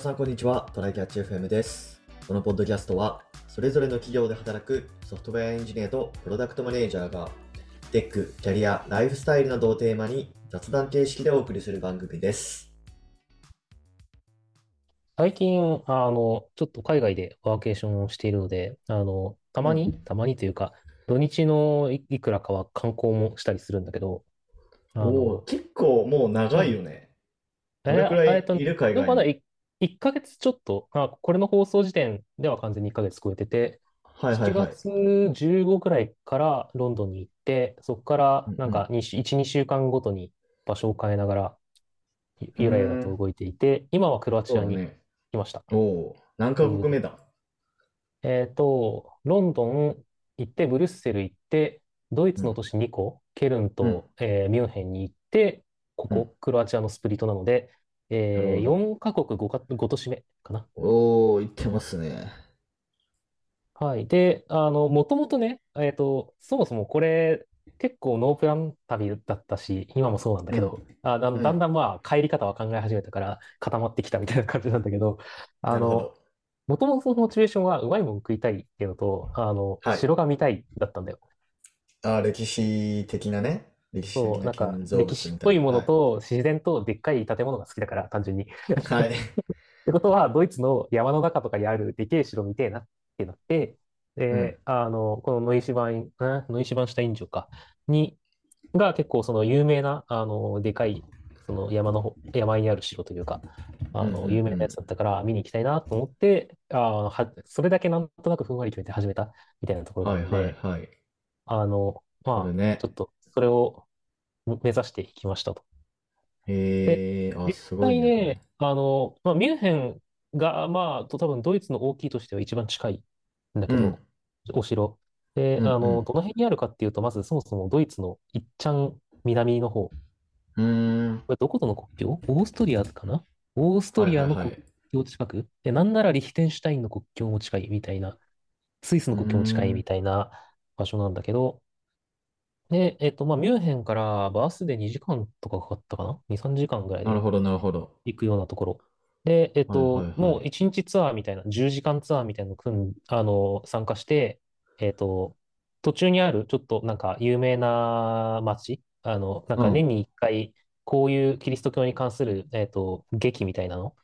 皆さんこんにちは、トライキャッチ FM です。このポッドキャストは、それぞれの企業で働くソフトウェアエンジニアとプロダクトマネージャーが、テック、キャリア、ライフスタイルなどをテーマに雑談形式でお送りする番組です。最近、あの、ちょっと海外でワーケーションをしているので、あの、たまに、たまにというか、土日のいいくらかは観光もしたりするんだけど、あおの、お、結構もう長いよね。どえれくらいえっといる海外に？まだい1ヶ月ちょっと、あ、これの放送時点では完全に1ヶ月超えてて、7はいはいはい。月15くらいからロンドンに行って、そこからなんか2週、1、2週間ごとに場所を変えながら、ゆゆらゆらと動いていて、今はクロアチアに。来ました。おお、何カ国目だ？えっと、ロンドン行って、ブリュッセル行って、ドイツの都市2個、ケルンと、うん。えーミュンヘンに行って、こうん。こ、クロアチアのスプリットなので、えーなるほ4カ国 5, か5都市目かな。おお、行ってますね。はい。で、あの、もともとね、えっと、そもそもこれ、結構ノープラン旅だったし、今もそうなんだけど、あ、だうんだんだんまあ、帰り方は考え始めたから、固まってきたみたいな感じなんだけど、あの、なるほど。もともとのモチベーションはうまいもん食いたいっていうのと、あの、はい城が見たいだったんだよ。あー、歴史的なね。歴史そう、的なんなか歴史っ。ぽいものと自然とでっかい建物が好きだから、単純に。はい。はい。ってことは、ドイツの山の中とかにあるでけえ城見てえなってなって、で、あの、このノイシュバイン、んノイシュバンシュタイン城か、に、が結構その有名な、あの、でかい、その山の方、山にある城というか、あの、有名なやつだったから見に行きたいなと思って、あのは、それだけなんとなくふんわり決めて始めたみたいなところなはいので、はいはい。あの、まあ、ちょ。っとそれを目指していきましたと。へえ、あ、実すごい際ね。ね、あの、まあ、ミュンヘンが、まあ、と多分ドイツの大きいとしては一番近いんだけど、うんお城。で、うんあんどの辺にあるかっていうと、まずそもそもドイツのいっちゃん南の方。こうーん。れどことの国境？オーストリアかな？オーストリアの国はいはいはい境近く？で、なんならリヒテンシュタインの国境も近いみたいな、スイスの国境も近いみたいな場所なんだけど、で、えっと、まあ、ミュンヘンからバスで2時間とかかかったかな ?2、3時間ぐらいでなるほど、なるほど。行くようなところ。で、えっと、はいはいはいもう1日ツアーみたいな、10時間ツアーみたいなの組ん、あの、参加して、えっと、途中にあるちょっとなんか有名な街、あの、なんかうん年に1回、こういうキリスト教に関する、えっと、劇みたいなの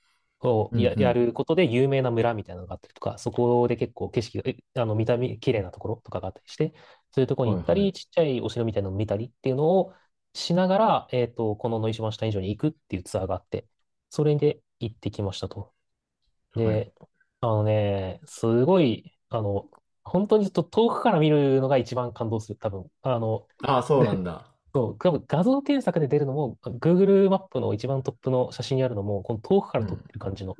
をや、うんうんやることで有名な村みたいなのがあったりとか、そこで結構景色が、えあの、見た目綺麗なところとかがあったりして、そういうところに行ったり、はいはいちっちゃいお城みたいなのを見たりっていうのをしながら、えっと、このノイシュバンシュタイン城に行くっていうツアーがあって、それで行ってきましたと。で、はいあのね、すごい、あの、本当にちょっと遠くから見るのが一番感動する、多分。あの、あ、そうなんだ。そう、多分画像検索で出るのも、Google マップの一番トップの写真にあるのも、この遠くから撮ってる感じの、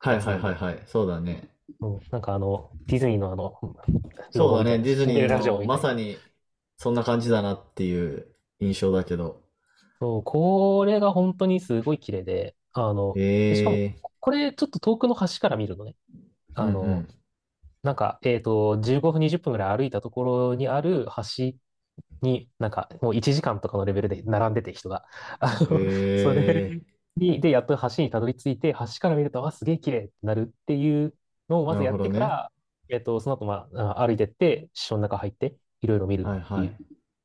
はいはいはいはい。そうだね。うんなんかあの、ディズニーのあの、そうだね。ディズニーのまさにそんな感じだなっていう印象だけど。そう、これが本当にすごい綺麗で、あの、でしかも。これちょっと遠くの端から見るのね。あの、うんうんなんか、えっと、15分、20分ぐらい歩いたところにある橋に、なんか、もう1時間とかのレベルで並んでて人が。あの、へそれえ。に、で、やっと橋にたどり着いて、橋から見ると、あ、すげえ綺麗ってなるっていうのをまずやってかなるほら、えっと、その後、まあ、あ歩いてって、城の中入って、いろいろ見るはいってはいい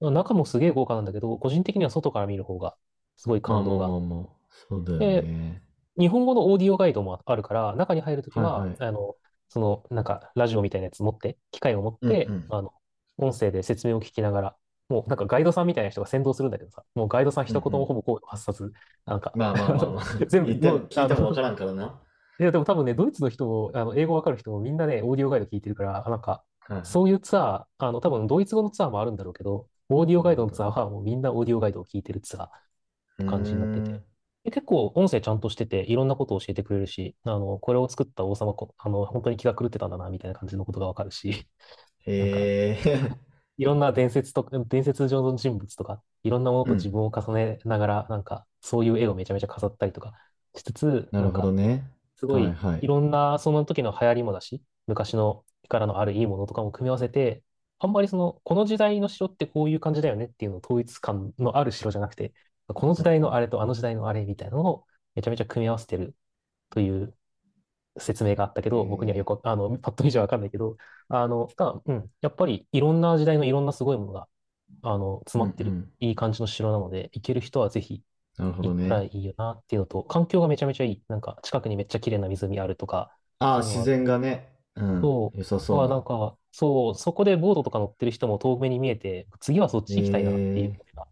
う。中もすげえ豪華なんだけど、個人的には外から見る方が、すごいまあ感動が。まあまあまあ。そうだよね。日本語のオーディオガイドもあるから、中に入るときは、はいはいあの、その、なんか、ラジオみたいなやつ持って、機械を持って、うんうんあの、音声で説明を聞きながら、もうなんかガイドさんみたいな人が先導するんだけどさ、もうガイドさん一言もほぼ声を発さず、なんか、まあまあまあまあ。全部言っても聞いてもわからんからな。いや、でも多分ね、ドイツの人も、あの、英語わかる人もみんなね、オーディオガイド聞いてるから、なんか、はいそういうツアー、あの、多分ドイツ語のツアーもあるんだろうけど、オーディオガイドのツアーはもうみんなオーディオガイドを聞いてるツアー。感じになってて結構音声ちゃんとしてて、いろんなことを教えてくれるし、あの、これを作った王様こ、あの、本当に気が狂ってたんだな、みたいな感じのことがわかるし、へえ。いろんな伝説と、伝説上の人物とか、いろんなものと自分を重ねながら、なんか、そういう絵をめちゃめちゃ飾ったりとかしつつ、なるほどね。すごい、はいはいいろんな、その時の流行りもだし、昔のからのあるいいものとかも組み合わせて、あんまりその、この時代の城ってこういう感じだよねっていうのを統一感のある城じゃなくて、この時代のあれとあの時代のあれみたいなのをめちゃめちゃ組み合わせてるという説明があったけど、へ僕にはよえ。く、あの、パッと見じゃわかんないけど、あの、が、うん、やっぱりいろんな時代のいろんなすごいものが、あの、詰まってる、ん。いい感じの城なので、行ける人はぜひなるほ行ったらどね。いいよなっていうのと、環境がめちゃめちゃいい。なんか、近くにめっちゃ綺麗な湖あるとか、ああ、自そういうのが然がね、うん、そ良さう。は、なんそか、そう、そこでボードとか乗ってる人も遠目に見えて、次はそっ。ち行きたいなっていうええ、のが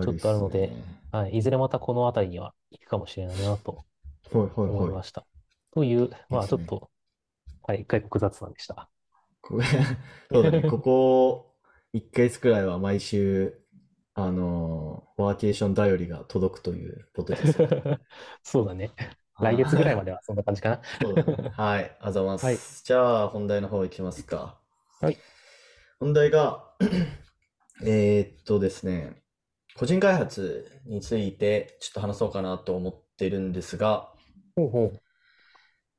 ちょっとあるので、すね。はい、いずれまたこの辺りには行くかもしれないなとほいほいほい。思いました。という、まあ。ちょっと、はい、外国雑談でした。こそうだね。ここ1ヶ月くらいは毎週、あのーワーケーション頼りが届くというポッドキャストで。そうだね。来月ぐらいまあではそんな感じかな。そうだね。はい。あざいまはい。す。じゃあ、本題の方行きますか。はい。本題が、えーっとですね、個人開発についてちょっと話そうかなと思ってるんですが、ほうほ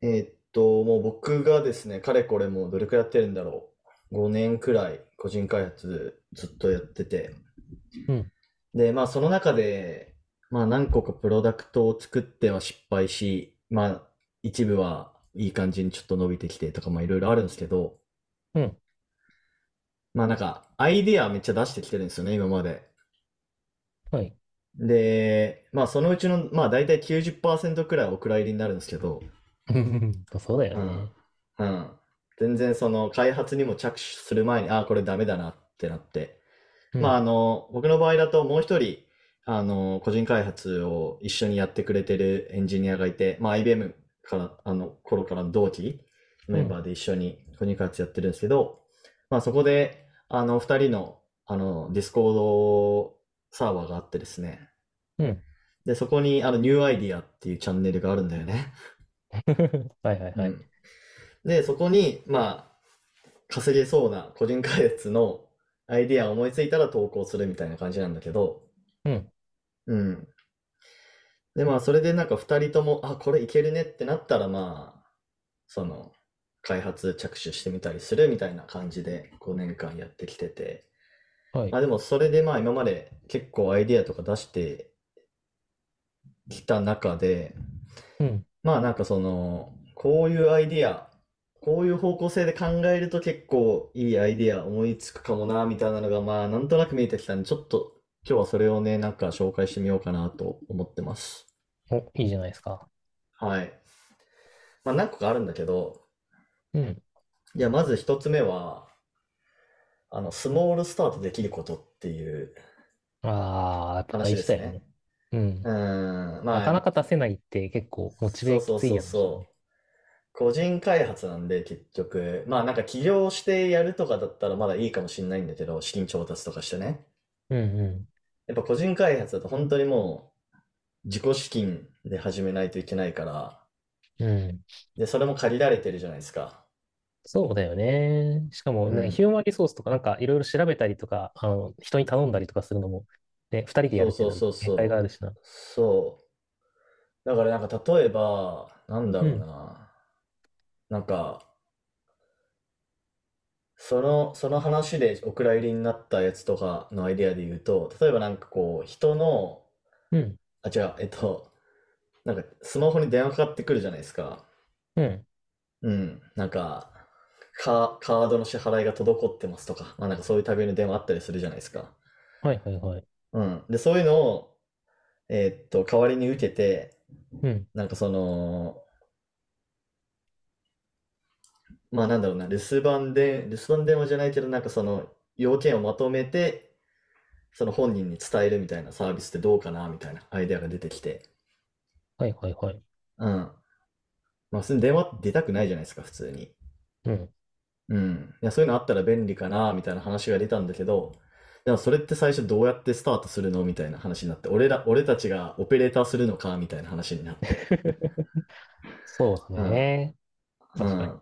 えーっと、もう僕がですね、かれこれもうどれくらいやってるんだろう。5年くらい個人開発ずっとやってて。う。うん。で、まあその中で、まあ何個かプロダクトを作っては失敗し、まあ一部はいい感じにちょっと伸びてきてとか、まあいろいろあるんですけど、うん。まあなんかアイディアめっちゃ出してきてるんですよね、今まで。はい。で、まあそのうちの、まあ大体90%くらいお蔵入りになるんですけど、そうだようん、ね。うん。全然その開発にも着手する前に、ああ、これダメだなってなって。まああうん。の、僕の場合だともう一人、あの、個人開発を一緒にやってくれてるエンジニアがいて、まあ IBM から、あの、頃からの同期うん。メンバーで一緒に個人開発やってるんですけど、まあそこで、あの、二人の、あの、ディスコードサーバーがあってですね。うん。で、そこに、あの、ニューアイディアっていうチャンネルがあるんだよね。はいはいはい。うん。で、そこに、まあ、稼げそうな個人開発のアイディアを思いついたら投稿するみたいな感じなんだけど、うん。うん。で、まあ、それでなんか二人とも、あ、これいけるねってなったら、まあ、その、開発着手してみたりするみたいな感じで5年間やってきてて、はい。あ、でもそれでまあ今まで結構アイディアとか出してきた中で、うん。まあなんかその、こういうアイディア、こういう方向性で考えると結構いいアイディア思いつくかもな、みたいなのがまあなんとなく見えてきたんで、ちょっと今日はそれをね、なんか紹介してみようかなと思ってます。お、いいじゃないですか。はい。まあ何個かあるんだけど、うん。いや、まず一つ目は、あの、スモールスタートできることっていうああ、やっぱ話です大事だよね。ね。うん。うーん、なかなまあ、か出せないって結構モチベそうそうそやつだよそう。ね。個人開発なんで結局、まあなんか起業してやるとかだったらまだいいかもしれないんだけど、資金調達とかしてね。うんうやっぱ個人開発だと本当にもう自己資金で始めないといけないから、ん。うん。で、それも借りられてるじゃないですか。そうだよね。しかもね、うん。ヒューマンリソースとかなんかいろいろ調べたりとか、あの、人に頼んだりとかするのも、ね、二人でやそうるっていうそうそうのは限界があるそしな。う。そう。だからなんか例えば、なんだろううん。な。なんか、その、その話でお蔵入りになったやつとかのアイデアで言うと、例えばなんかこう、人の、うん。あ、違う、えっと、なんかスマホに電話かかってくるじゃないですか。うん。うん。なんか、カ、カードの支払いが滞ってますとか、まあなんかそういう類の電話あったりするじゃないですか。はいはいはい。うん。で、そういうのを、えーっと、代わりに受けて、うん。なんかその、まあなんだろうな、留守番で、留守番電話じゃないけど、なんかその要件をまとめて、その本人に伝えるみたいなサービスってどうかなみたいなアイデアが出てきて。はいはいはい。うん。まあ普通に電話って出たくないじゃないですか、普通に。うん。うん。いや、そういうのあったら便利かなみたいな話が出たんだけど、でもそれって最初どうやってスタートするのみたいな話になって、俺ら、俺たちがオペレーターするのかみたいな話になって。そうだうん。ね。う確かに。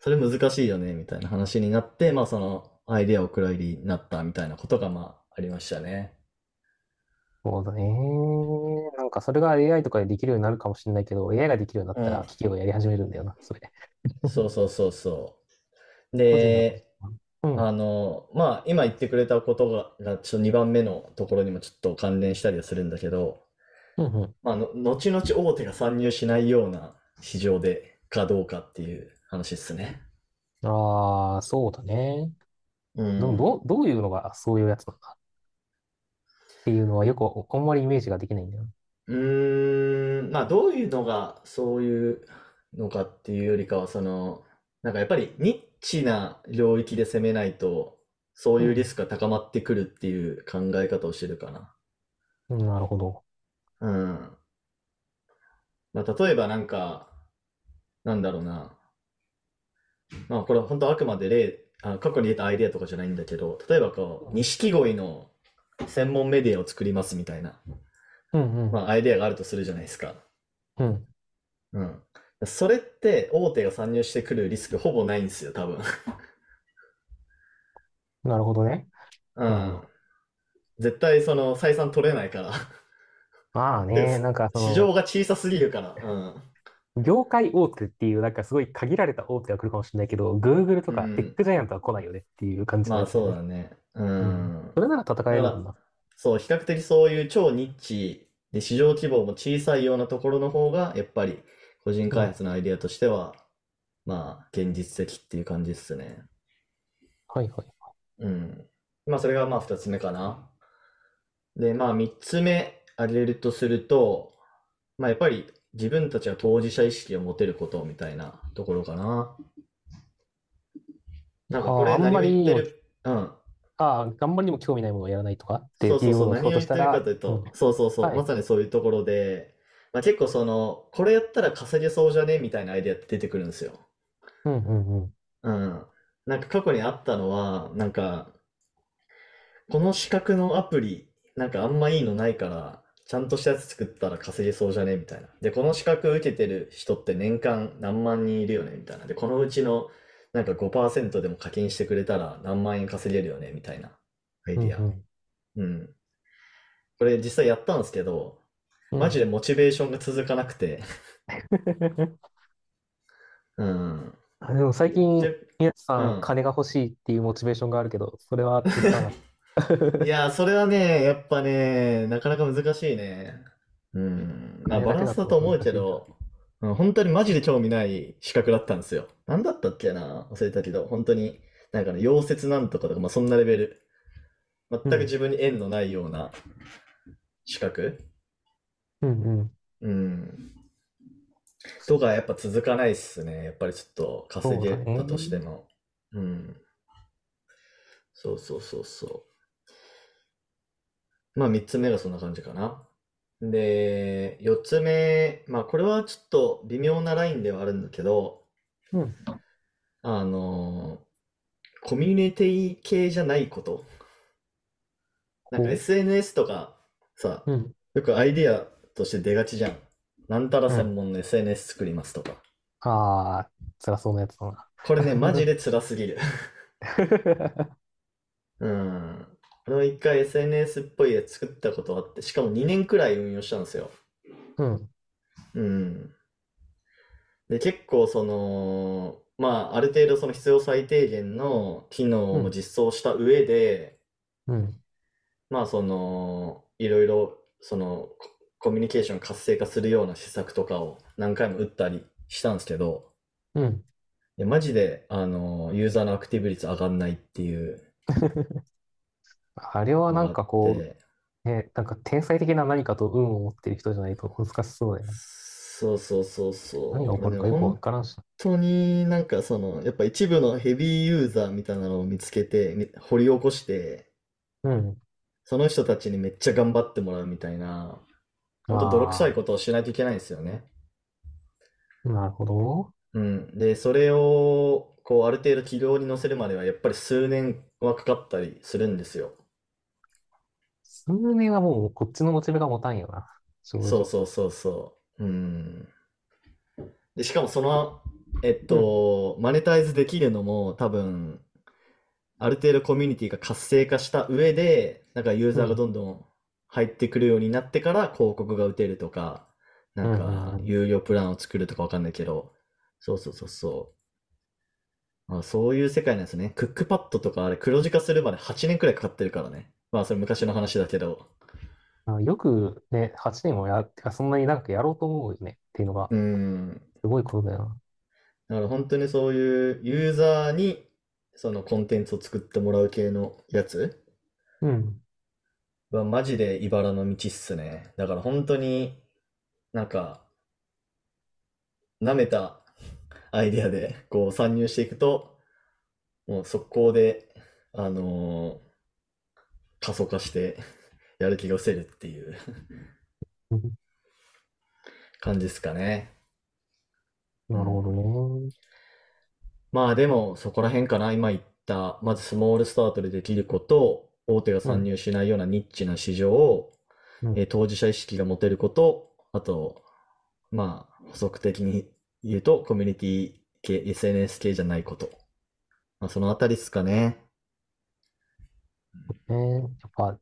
ん。それ難しいよね、みたいな話になって、まあそのアイデアを蔵入りになったみたいなことがまあありましたね。そうだね。なんかそれが AI とかでできるようになるかもしれないけど、AI ができるようになったらうん。企業がやり始めるんだよな、それ。そうそうそうそう。で、うん。あの、まあ今言ってくれたことが、がちょっと2番目のところにもちょっと関連したりはするんだけど、うんうん。まあの、後々大手が参入しないような市場でかどうかっていう話ですね。ああ、そうだね。うん。でもどう、どういうのがそういうやつなんだっていうのはよくあんまりイメージができないんだよ。うーん、まあどういうのがそういうのかっていうよりかは、その、なんかやっぱりニッチな領域で攻めないと、そういうリスクが高まってくるっていう考え方をしてるかな。うんなるほど。うん。まあ例えばなんか、なんだろうな。まあこれは本当あくまで例、あの過去に出たアイデアとかじゃないんだけど、例えばこう、錦鯉の専門メディアを作りますみたいな、うんうん。まあアイデアがあるとするじゃないですか。うん。うん。それって大手が参入してくるリスクほぼないんですよ、多分。なるほどね。うん。絶対その採算取れないから。まあでね、なんかそ市の、場が小さすぎるから。うん。業界大手っていう、なんかすごい限られた大手が来るかもしれないけど、Google とかうんテックジャイアントは来ないよねっていう感じまあなんです。そうだね。ううんん。それなら戦えるんだ。そう、比較的そういう超ニッチで市場規模も小さいようなところの方が、やっぱり個人開発のアイデアとしては、まあ現実的っていう感じですね。はいはい。うん。まあ、それがまあ二つ目かな。で、まあ三つ目挙げるとすると、まあやっぱり自分たちは当事者意識を持てることみたいなところかな。なんかこれあんまり言ってる、うん。ああ、あんまりにも興味ないものをやらないとか？っていうそうそうそう、何を言ってるかというとうん、そうそうそう、はいまさにそういうところで、まあ結構その、これやったら稼げそうじゃねみたいなアイデアって出てくるんですよ。うんうんうん。うん。なんか過去にあったのは、なんか、この資格のアプリ、なんかあんまいいのないから、ちゃんとしたやつ作ったら稼げそうじゃね？みたいな。で、この資格受けてる人って年間何万人いるよね？みたいな。で、このうちのなんか5%でも課金してくれたら何万円稼げるよね？みたいなアイディア。うんうんうん。これ実際やったんですけど、マジでモチベーションが続かなくて、うん。あでも最近、で宮地さうんん、金が欲しいっていうモチベーションがあるけど、それは続かない。いやー、それはね、やっぱね、なかなか難しいね。うん。まあ、バランスだと思うけど、うん、本当にマジで興味ない資格だったんですよ。なんだったっけな忘れたけど、本当に、なんかね、溶接なんとかとか、まあ、そんなレベル。全く自分に縁のないような資格うんうん。うん。とかやっぱ続かないっすね。やっぱりちょっと稼げそうだねたとしても。うん。そうそうそうそう。まあ三つ目がそんな感じかな。で、四つ目、まあこれはちょっと微妙なラインではあるんだけど、うん。あのコミュニティ系じゃないこと。なんか SNS とかさ、うん。よくアイディアとして出がちじゃん。なんたら専門の SNS 作りますとか。ああ、辛そうなやつだな。これね、マジで辛すぎる。うん。俺は一回 SNS っぽいやつ作ったことあって、しかも2年くらい運用したんですよ。うん。うん。で、結構その、まあ、ある程度その必要最低限の機能も実装した上で、うん。まあ、その、いろいろ、その、ココミュニケーション活性化するような施策とかを何回も打ったりしたんですけど、うん。いやマジで、あの、ユーザーのアクティブ率上がんないっていう あれはなんかこう、ね、なんか天才的な何かと運を持ってる人じゃないと難しそうだよね。そうそうそうそう。何が起こるかよくわからんし。本当になんかその、やっぱ一部のヘビーユーザーみたいなのを見つけて、み掘り起こして、うん。その人たちにめっちゃ頑張ってもらうみたいな、本当泥臭いことをしないといけないんですよね。なるほど。うん。で、それを、こう、ある程度軌道に乗せるまでは、やっぱり数年はかかったりするんですよ。数年はもうこっちのモチベが持たんよな。正直そうそうそうそう。うん。で、しかもその、えっと、マネタイズできるのも多分、ある程度コミュニティが活性化した上で、なんかユーザーがどんどん入ってくるようになってから広告が打てるとか、なんうんうんかうん有料プランを作るとかわかんないけど、そうそうそうそう。まあ、そういう世界なんですね。クックパッドとかあれ黒字化するまで8年くらいかかってるからね。まあそれ昔の話だけど。あよくね、8年もや、てかそんなに長くやろうと思うよねっていうのがうん。すごいことだよな。だから本当にそういうユーザーにそのコンテンツを作ってもらう系のやつうん。はマジで茨の道っすね。だから本当になんか舐めたアイデアでこう参入していくともう速攻であのー過疎化して やる気が失せるっていううん感じですかね。なるほどね。まあでもそこら辺かな。今言った、まずスモールスタートでできること、大手が参入しないようなニッチな市場を、うんえー当事者意識が持てること、あと、まあ補足的に言うとコミュニティ系、SNS 系じゃないこと。まあそのあたりですかね。ねやっぱ、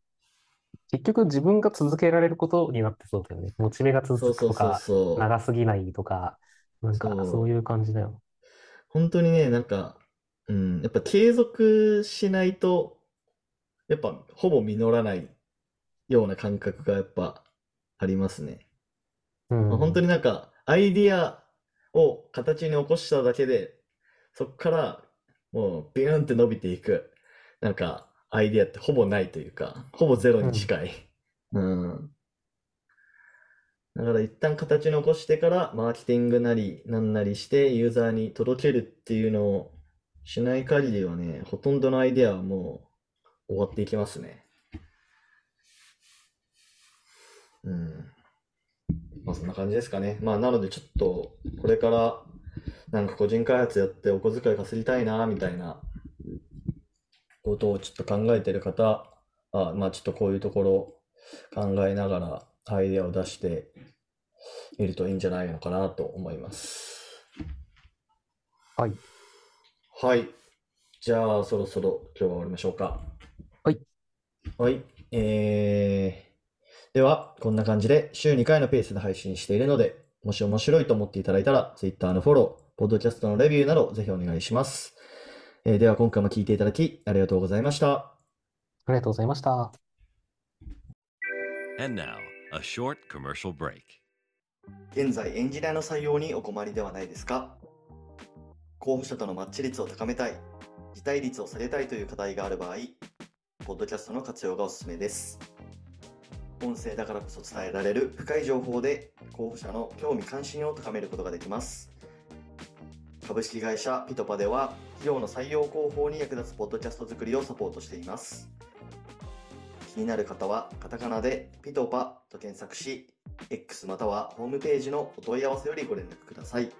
結局自分が続けられることになってそうだよね。モチベがそう続くとそうそうか、そう。長すぎないとか、なんかそうそういう感じだよ。本当にね、なんか、うん、やっぱ継続しないと、やっぱほぼ実らないような感覚がやっぱありますね。うん。まあ本当になんかアイディアを形に起こしただけで、そこからもうビューンって伸びていく、なんかアイディアってほぼないというか、ほぼゼロに近い。うん。だから一旦形に起こしてからマーケティングなりなんなりしてユーザーに届けるっていうのをしない限りはね、ほとんどのアイディアはもう終わっていきますね。うん。まあそんな感じですかね。まあなのでちょっとこれからなんか個人開発やってお小遣い稼ぎたいなみたいなことをちょっと考えてる方、あ、まあちょっとこういうところ考えながらアイデアを出してみるといいんじゃないのかなと思います。はい。はい。じゃあそろそろ今日は終わりましょうか。はい。はい。えー、では、こんな感じで週2回のペースで配信しているので、もし面白いと思っていただいたら、Twitter のフォロー、ポッドキャストのレビューなどぜひお願いします。えーでは今回も聞いていただきありがとうございました。ありがとうございました。And now, a short commercial break. 現在エンジニアの採用にお困りではないですか？候補者とのマッチ率を高めたい、辞退率を下げたいという課題がある場合、ポッドキャストの活用がおすすめです。音声だからこそ伝えられる深い情報で候補者の興味関心を高めることができます。株式会社ピトパでは企業の採用広報に役立つポッドキャスト作りをサポートしています。気になる方はカタカナでピトパと検索し、X またはホームページのお問い合わせよりご連絡ください。